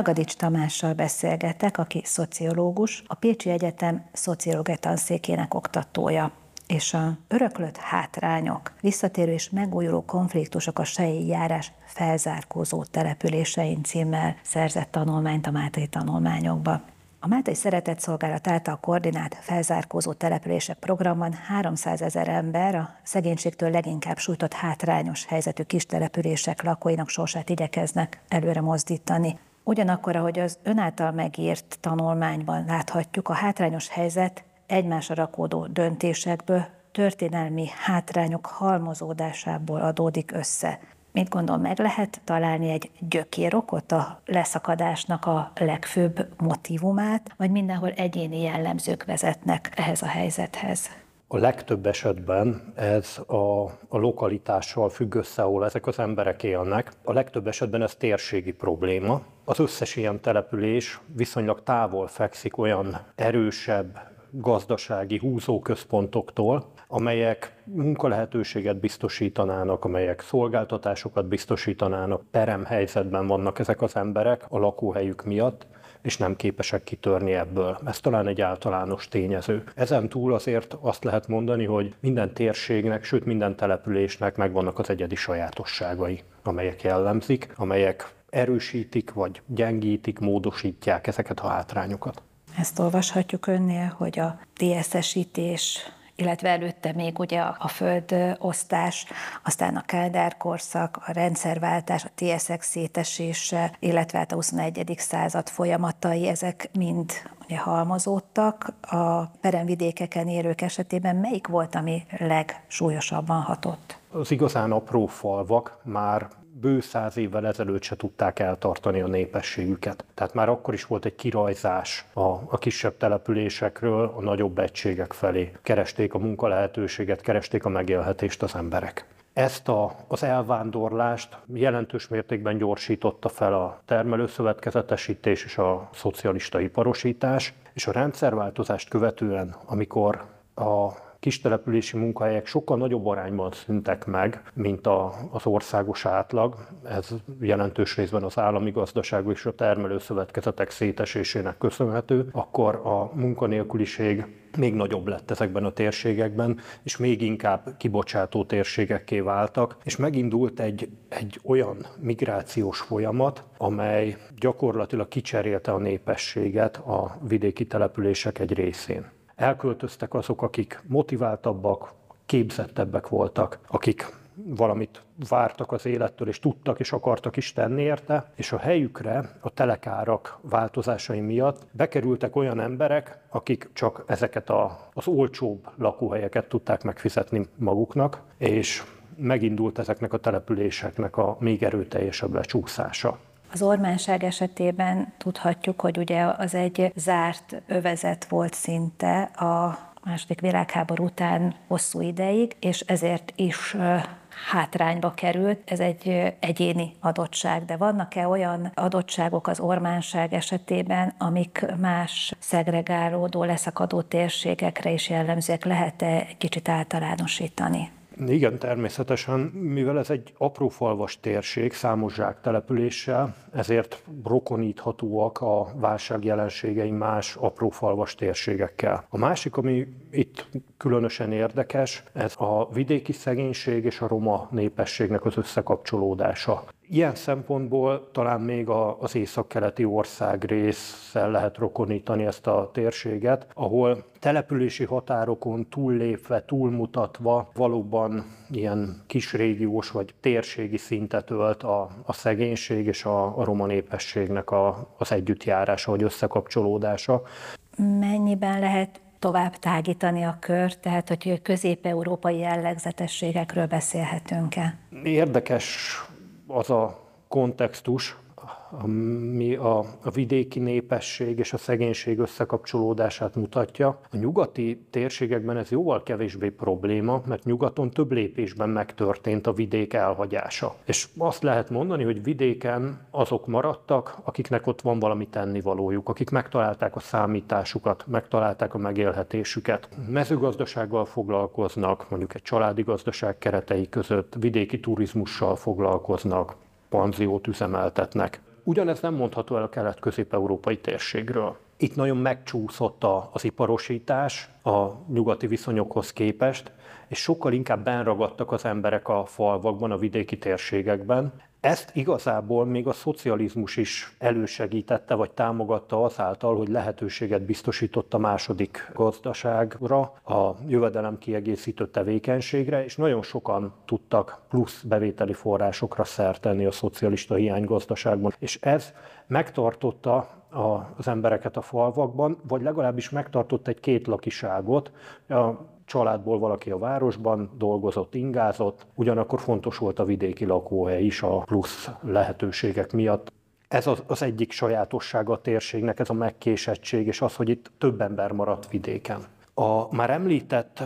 Ragadics Tamással beszélgetek, aki szociológus, a Pécsi Egyetem szociológia tanszékének oktatója és a öröklött hátrányok, visszatérő és megújuló konfliktusok a sejjel járás felzárkózó településein címmel szerzett tanulmányt a Mátai tanulmányokba. A Mátai Szeretett Szolgálat által koordinált felzárkózó települések programban 300 ezer ember a szegénységtől leginkább sújtott hátrányos helyzetű kis települések lakóinak sorsát igyekeznek előre mozdítani. Ugyanakkor, ahogy az ön által megírt tanulmányban láthatjuk, a hátrányos helyzet egymásra rakódó döntésekből, történelmi hátrányok halmozódásából adódik össze. Mit gondol, meg lehet találni egy gyökérokot a leszakadásnak a legfőbb motivumát, vagy mindenhol egyéni jellemzők vezetnek ehhez a helyzethez? A legtöbb esetben ez a, a lokalitással függ össze, ahol ezek az emberek élnek. A legtöbb esetben ez térségi probléma. Az összes ilyen település viszonylag távol fekszik olyan erősebb gazdasági húzóközpontoktól, amelyek munkalehetőséget biztosítanának, amelyek szolgáltatásokat biztosítanának. Peremhelyzetben vannak ezek az emberek a lakóhelyük miatt, és nem képesek kitörni ebből. Ez talán egy általános tényező. Ezen túl azért azt lehet mondani, hogy minden térségnek, sőt minden településnek megvannak az egyedi sajátosságai, amelyek jellemzik, amelyek erősítik vagy gyengítik, módosítják ezeket a hátrányokat. Ezt olvashatjuk önnél, hogy a TSZ-esítés illetve előtte még ugye a földosztás, aztán a Kádár korszak, a rendszerváltás, a TSX szétesése, illetve hát a 21. század folyamatai, ezek mind ugye halmozódtak. A peremvidékeken élők esetében melyik volt, ami legsúlyosabban hatott? Az igazán apró falvak már bő száz évvel ezelőtt se tudták eltartani a népességüket. Tehát már akkor is volt egy kirajzás a, a kisebb településekről a nagyobb egységek felé. Keresték a munkalehetőséget, keresték a megélhetést az emberek. Ezt a, az elvándorlást jelentős mértékben gyorsította fel a termelőszövetkezetesítés és a szocialista iparosítás, és a rendszerváltozást követően, amikor a kistelepülési munkahelyek sokkal nagyobb arányban szüntek meg, mint a, az országos átlag. Ez jelentős részben az állami gazdaság és a termelőszövetkezetek szétesésének köszönhető, akkor a munkanélküliség még nagyobb lett ezekben a térségekben, és még inkább kibocsátó térségekké váltak, és megindult egy, egy olyan migrációs folyamat, amely gyakorlatilag kicserélte a népességet a vidéki települések egy részén elköltöztek azok, akik motiváltabbak, képzettebbek voltak, akik valamit vártak az élettől, és tudtak és akartak is tenni érte, és a helyükre a telekárak változásai miatt bekerültek olyan emberek, akik csak ezeket a, az olcsóbb lakóhelyeket tudták megfizetni maguknak, és megindult ezeknek a településeknek a még erőteljesebb lecsúszása. Az ormánság esetében tudhatjuk, hogy ugye az egy zárt övezet volt szinte a második világháború után hosszú ideig, és ezért is hátrányba került. Ez egy egyéni adottság, de vannak-e olyan adottságok az ormánság esetében, amik más szegregálódó, leszakadó térségekre is jellemzőek? Lehet-e egy kicsit általánosítani? Igen, természetesen, mivel ez egy apró falvas térség, számos zsák településsel, ezért rokoníthatóak a válság jelenségei más apró falvas térségekkel. A másik, ami itt különösen érdekes, ez a vidéki szegénység és a roma népességnek az összekapcsolódása. Ilyen szempontból talán még az északkeleti ország résszel lehet rokonítani ezt a térséget, ahol települési határokon túllépve, túlmutatva valóban ilyen kis régiós vagy térségi szintet ölt a, a szegénység és a, a roma népességnek a, az együttjárása vagy összekapcsolódása. Mennyiben lehet tovább tágítani a kör, tehát hogy közép-európai jellegzetességekről beszélhetünk-e? Érdekes az a kontextus, ami a, a vidéki népesség és a szegénység összekapcsolódását mutatja. A nyugati térségekben ez jóval kevésbé probléma, mert nyugaton több lépésben megtörtént a vidék elhagyása. És azt lehet mondani, hogy vidéken azok maradtak, akiknek ott van valami tennivalójuk, akik megtalálták a számításukat, megtalálták a megélhetésüket. Mezőgazdasággal foglalkoznak, mondjuk egy családi gazdaság keretei között, vidéki turizmussal foglalkoznak, panziót üzemeltetnek. Ugyanez nem mondható el a kelet-közép-európai térségről. Itt nagyon megcsúszott az iparosítás a nyugati viszonyokhoz képest, és sokkal inkább benragadtak az emberek a falvakban, a vidéki térségekben. Ezt igazából még a szocializmus is elősegítette, vagy támogatta azáltal, hogy lehetőséget biztosított a második gazdaságra, a jövedelem kiegészítő tevékenységre, és nagyon sokan tudtak plusz bevételi forrásokra szert tenni a szocialista hiánygazdaságban. És ez megtartotta az embereket a falvakban, vagy legalábbis megtartott egy két lakiságot. A családból valaki a városban dolgozott, ingázott, ugyanakkor fontos volt a vidéki lakóhely is a plusz lehetőségek miatt. Ez az, egyik sajátossága a térségnek, ez a megkésettség, és az, hogy itt több ember maradt vidéken. A már említett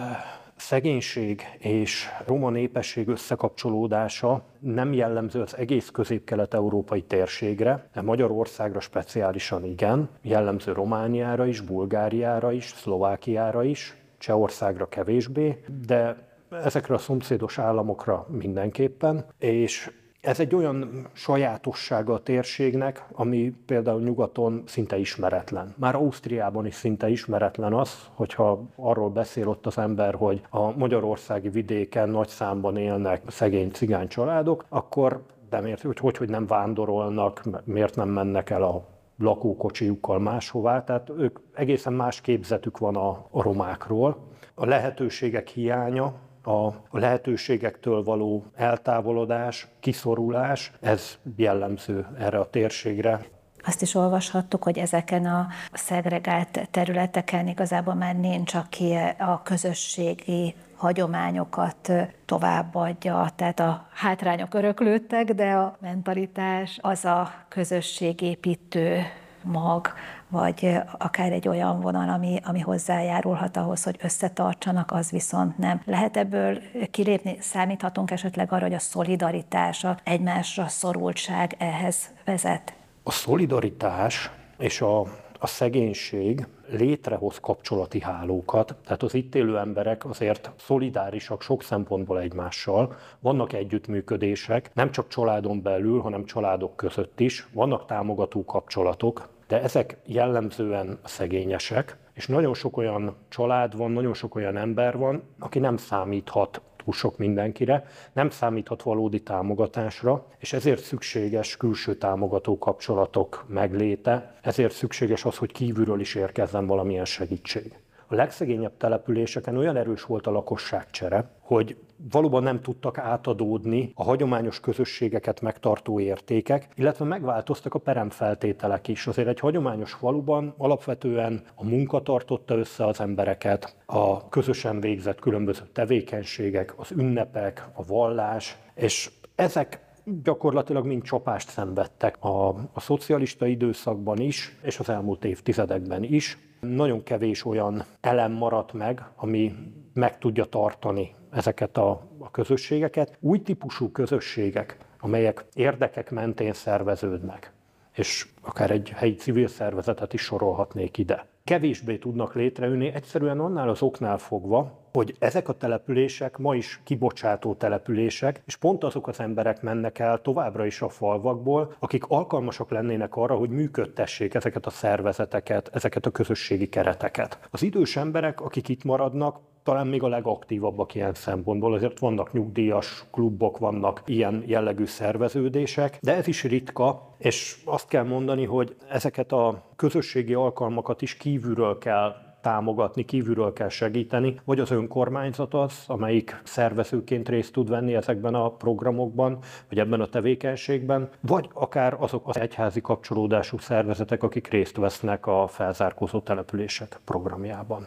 szegénység és roma népesség összekapcsolódása nem jellemző az egész közép-kelet-európai térségre, de Magyarországra speciálisan igen, jellemző Romániára is, Bulgáriára is, Szlovákiára is, Csehországra kevésbé, de ezekre a szomszédos államokra mindenképpen, és ez egy olyan sajátossága a térségnek, ami például nyugaton szinte ismeretlen. Már Ausztriában is szinte ismeretlen az, hogyha arról beszél ott az ember, hogy a magyarországi vidéken nagy számban élnek szegény cigány családok, akkor nem érti, hogy, hogy hogy nem vándorolnak, miért nem mennek el a lakókocsijukkal máshová, tehát ők egészen más képzetük van a, a romákról. A lehetőségek hiánya, a lehetőségektől való eltávolodás, kiszorulás, ez jellemző erre a térségre. Azt is olvashattuk, hogy ezeken a szegregált területeken igazából már nincs, aki a közösségi hagyományokat továbbadja, tehát a hátrányok öröklődtek, de a mentalitás az a közösségépítő mag, vagy akár egy olyan vonal, ami, ami hozzájárulhat ahhoz, hogy összetartsanak, az viszont nem. Lehet ebből kilépni? Számíthatunk esetleg arra, hogy a szolidaritás, a egymásra szorultság ehhez vezet? A szolidaritás és a, a szegénység létrehoz kapcsolati hálókat, tehát az itt élő emberek azért szolidárisak sok szempontból egymással, vannak együttműködések, nem csak családon belül, hanem családok között is, vannak támogató kapcsolatok, de ezek jellemzően szegényesek, és nagyon sok olyan család van, nagyon sok olyan ember van, aki nem számíthat túl sok mindenkire, nem számíthat valódi támogatásra, és ezért szükséges külső támogató kapcsolatok megléte, ezért szükséges az, hogy kívülről is érkezzen valamilyen segítség. A legszegényebb településeken olyan erős volt a lakosságcsere, hogy valóban nem tudtak átadódni a hagyományos közösségeket megtartó értékek, illetve megváltoztak a peremfeltételek is. Azért egy hagyományos faluban alapvetően a munka tartotta össze az embereket, a közösen végzett különböző tevékenységek, az ünnepek, a vallás, és ezek gyakorlatilag mind csapást szenvedtek a, a szocialista időszakban is, és az elmúlt évtizedekben is. Nagyon kevés olyan elem maradt meg, ami meg tudja tartani ezeket a, a közösségeket. Új típusú közösségek, amelyek érdekek mentén szerveződnek, és akár egy helyi civil szervezetet is sorolhatnék ide. Kevésbé tudnak létrejönni, egyszerűen annál az oknál fogva, hogy ezek a települések ma is kibocsátó települések, és pont azok az emberek mennek el továbbra is a falvakból, akik alkalmasak lennének arra, hogy működtessék ezeket a szervezeteket, ezeket a közösségi kereteket. Az idős emberek, akik itt maradnak, talán még a legaktívabbak ilyen szempontból. Azért vannak nyugdíjas klubok, vannak ilyen jellegű szerveződések, de ez is ritka, és azt kell mondani, hogy ezeket a közösségi alkalmakat is kívülről kell támogatni, kívülről kell segíteni, vagy az önkormányzat az, amelyik szervezőként részt tud venni ezekben a programokban, vagy ebben a tevékenységben, vagy akár azok az egyházi kapcsolódású szervezetek, akik részt vesznek a felzárkózó települések programjában.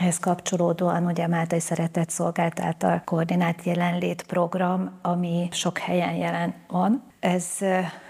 Ehhez kapcsolódóan ugye Máltai Szeretett Szolgált által koordinált jelenlét program, ami sok helyen jelen van. Ez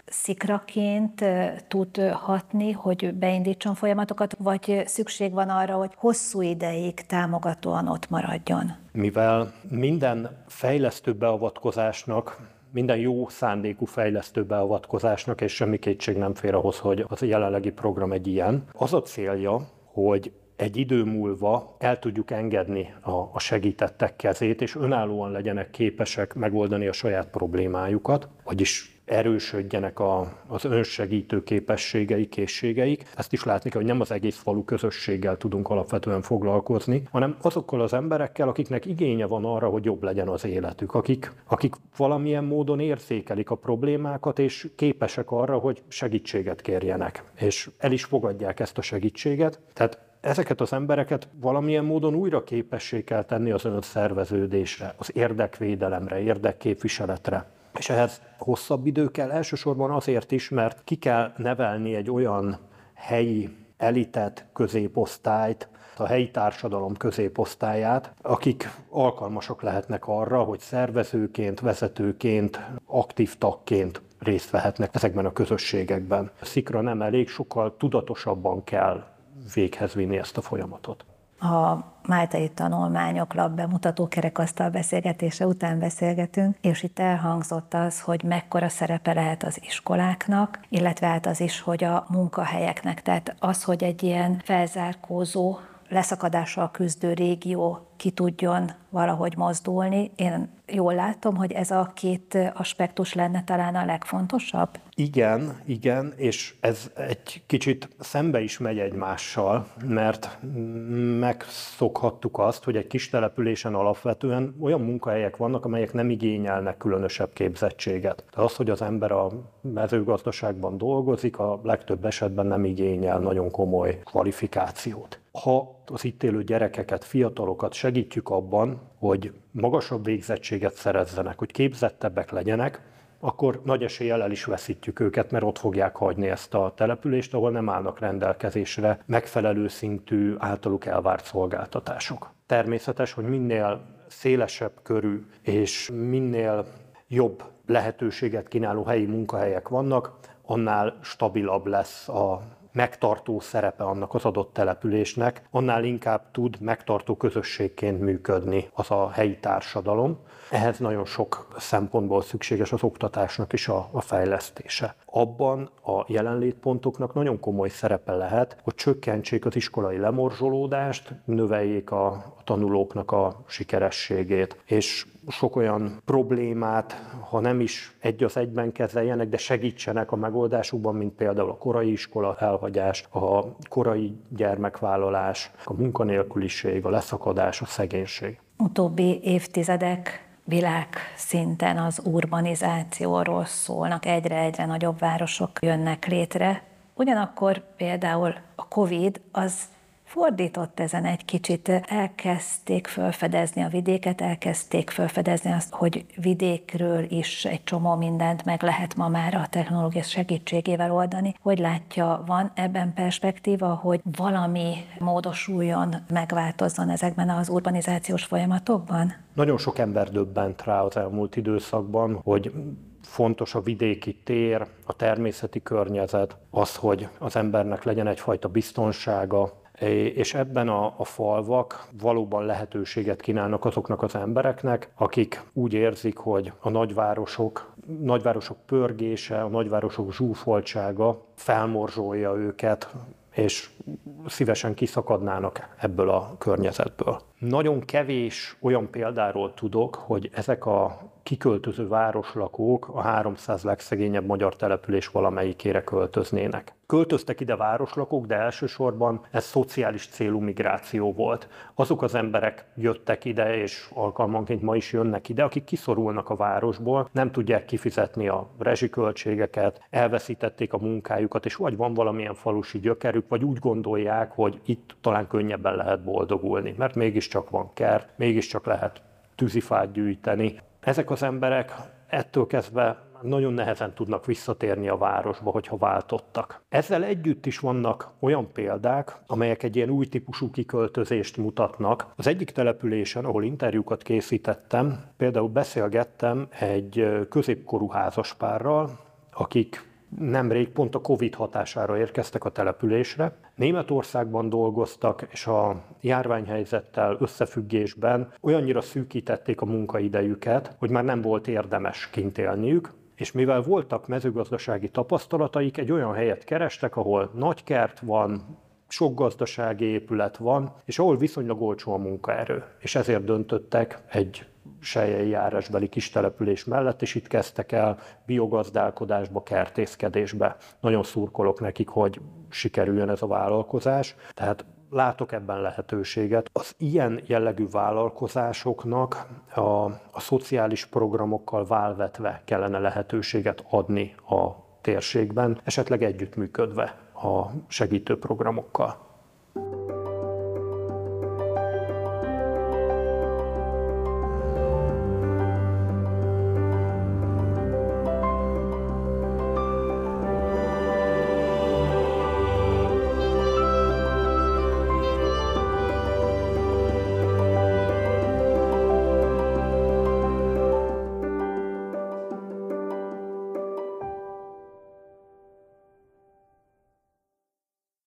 szikraként tud hatni, hogy beindítson folyamatokat, vagy szükség van arra, hogy hosszú ideig támogatóan ott maradjon? Mivel minden fejlesztő beavatkozásnak minden jó szándékú fejlesztő beavatkozásnak, és semmi kétség nem fér ahhoz, hogy az jelenlegi program egy ilyen. Az a célja, hogy egy idő múlva el tudjuk engedni a, a segítettek kezét, és önállóan legyenek képesek megoldani a saját problémájukat, vagyis erősödjenek a, az önsegítő képességei, készségeik. Ezt is látni kell, hogy nem az egész falu közösséggel tudunk alapvetően foglalkozni, hanem azokkal az emberekkel, akiknek igénye van arra, hogy jobb legyen az életük, akik, akik valamilyen módon érzékelik a problémákat, és képesek arra, hogy segítséget kérjenek, és el is fogadják ezt a segítséget. Tehát ezeket az embereket valamilyen módon újra képessé kell tenni az önszerveződésre, az érdekvédelemre, érdekképviseletre. És ehhez hosszabb idő kell elsősorban azért is, mert ki kell nevelni egy olyan helyi elitet, középosztályt, a helyi társadalom középosztályát, akik alkalmasok lehetnek arra, hogy szervezőként, vezetőként, aktív tagként részt vehetnek ezekben a közösségekben. Szikra nem elég, sokkal tudatosabban kell véghez vinni ezt a folyamatot. A Máltai tanulmányok lap bemutató kerekasztal beszélgetése után beszélgetünk, és itt elhangzott az, hogy mekkora szerepe lehet az iskoláknak, illetve hát az is, hogy a munkahelyeknek. Tehát az, hogy egy ilyen felzárkózó leszakadással küzdő régió ki tudjon valahogy mozdulni. Én jól látom, hogy ez a két aspektus lenne talán a legfontosabb? Igen, igen, és ez egy kicsit szembe is megy egymással, mert megszokhattuk azt, hogy egy kis településen alapvetően olyan munkahelyek vannak, amelyek nem igényelnek különösebb képzettséget. De az, hogy az ember a mezőgazdaságban dolgozik, a legtöbb esetben nem igényel nagyon komoly kvalifikációt. Ha az itt élő gyerekeket, fiatalokat segítjük abban, hogy magasabb végzettséget szerezzenek, hogy képzettebbek legyenek, akkor nagy eséllyel el is veszítjük őket, mert ott fogják hagyni ezt a települést, ahol nem állnak rendelkezésre megfelelő szintű általuk elvárt szolgáltatások. Természetes, hogy minél szélesebb körű és minél jobb lehetőséget kínáló helyi munkahelyek vannak, annál stabilabb lesz a megtartó szerepe annak az adott településnek, annál inkább tud megtartó közösségként működni az a helyi társadalom. Ehhez nagyon sok szempontból szükséges az oktatásnak is a, a fejlesztése. Abban a jelenlétpontoknak nagyon komoly szerepe lehet, hogy csökkentsék az iskolai lemorzsolódást, növeljék a, a tanulóknak a sikerességét, és sok olyan problémát, ha nem is egy az egyben kezeljenek, de segítsenek a megoldásukban, mint például a korai iskola elhagyás, a korai gyermekvállalás, a munkanélküliség, a leszakadás, a szegénység. Utóbbi évtizedek világ szinten az urbanizációról szólnak, egyre-egyre nagyobb városok jönnek létre. Ugyanakkor például a Covid az fordított ezen egy kicsit. Elkezdték felfedezni a vidéket, elkezdték felfedezni azt, hogy vidékről is egy csomó mindent meg lehet ma már a technológia segítségével oldani. Hogy látja, van ebben perspektíva, hogy valami módosuljon, megváltozzon ezekben az urbanizációs folyamatokban? Nagyon sok ember döbbent rá az elmúlt időszakban, hogy fontos a vidéki tér, a természeti környezet, az, hogy az embernek legyen egyfajta biztonsága, és ebben a, a falvak valóban lehetőséget kínálnak azoknak az embereknek, akik úgy érzik, hogy a nagyvárosok, nagyvárosok pörgése, a nagyvárosok zsúfoltsága felmorzsolja őket, és szívesen kiszakadnának ebből a környezetből. Nagyon kevés olyan példáról tudok, hogy ezek a kiköltöző városlakók a 300 legszegényebb magyar település valamelyikére költöznének. Költöztek ide városlakók, de elsősorban ez szociális célú migráció volt. Azok az emberek jöttek ide, és alkalmanként ma is jönnek ide, akik kiszorulnak a városból, nem tudják kifizetni a rezsiköltségeket, elveszítették a munkájukat, és vagy van valamilyen falusi gyökerük, vagy úgy gondolják, hogy itt talán könnyebben lehet boldogulni, mert mégiscsak van kert, mégiscsak lehet tűzifát gyűjteni. Ezek az emberek ettől kezdve nagyon nehezen tudnak visszatérni a városba, hogyha váltottak. Ezzel együtt is vannak olyan példák, amelyek egy ilyen új típusú kiköltözést mutatnak. Az egyik településen, ahol interjúkat készítettem, például beszélgettem egy középkorú házaspárral, akik nemrég pont a Covid hatására érkeztek a településre. Németországban dolgoztak, és a járványhelyzettel összefüggésben olyannyira szűkítették a munkaidejüket, hogy már nem volt érdemes kint élniük, és mivel voltak mezőgazdasági tapasztalataik, egy olyan helyet kerestek, ahol nagy kert van, sok gazdasági épület van, és ahol viszonylag olcsó a munkaerő. És ezért döntöttek egy Sejjei járásbeli kis település mellett, és itt kezdtek el biogazdálkodásba, kertészkedésbe. Nagyon szurkolok nekik, hogy sikerüljön ez a vállalkozás. Tehát látok ebben lehetőséget. Az ilyen jellegű vállalkozásoknak a, a szociális programokkal válvetve kellene lehetőséget adni a térségben, esetleg együttműködve a segítő programokkal.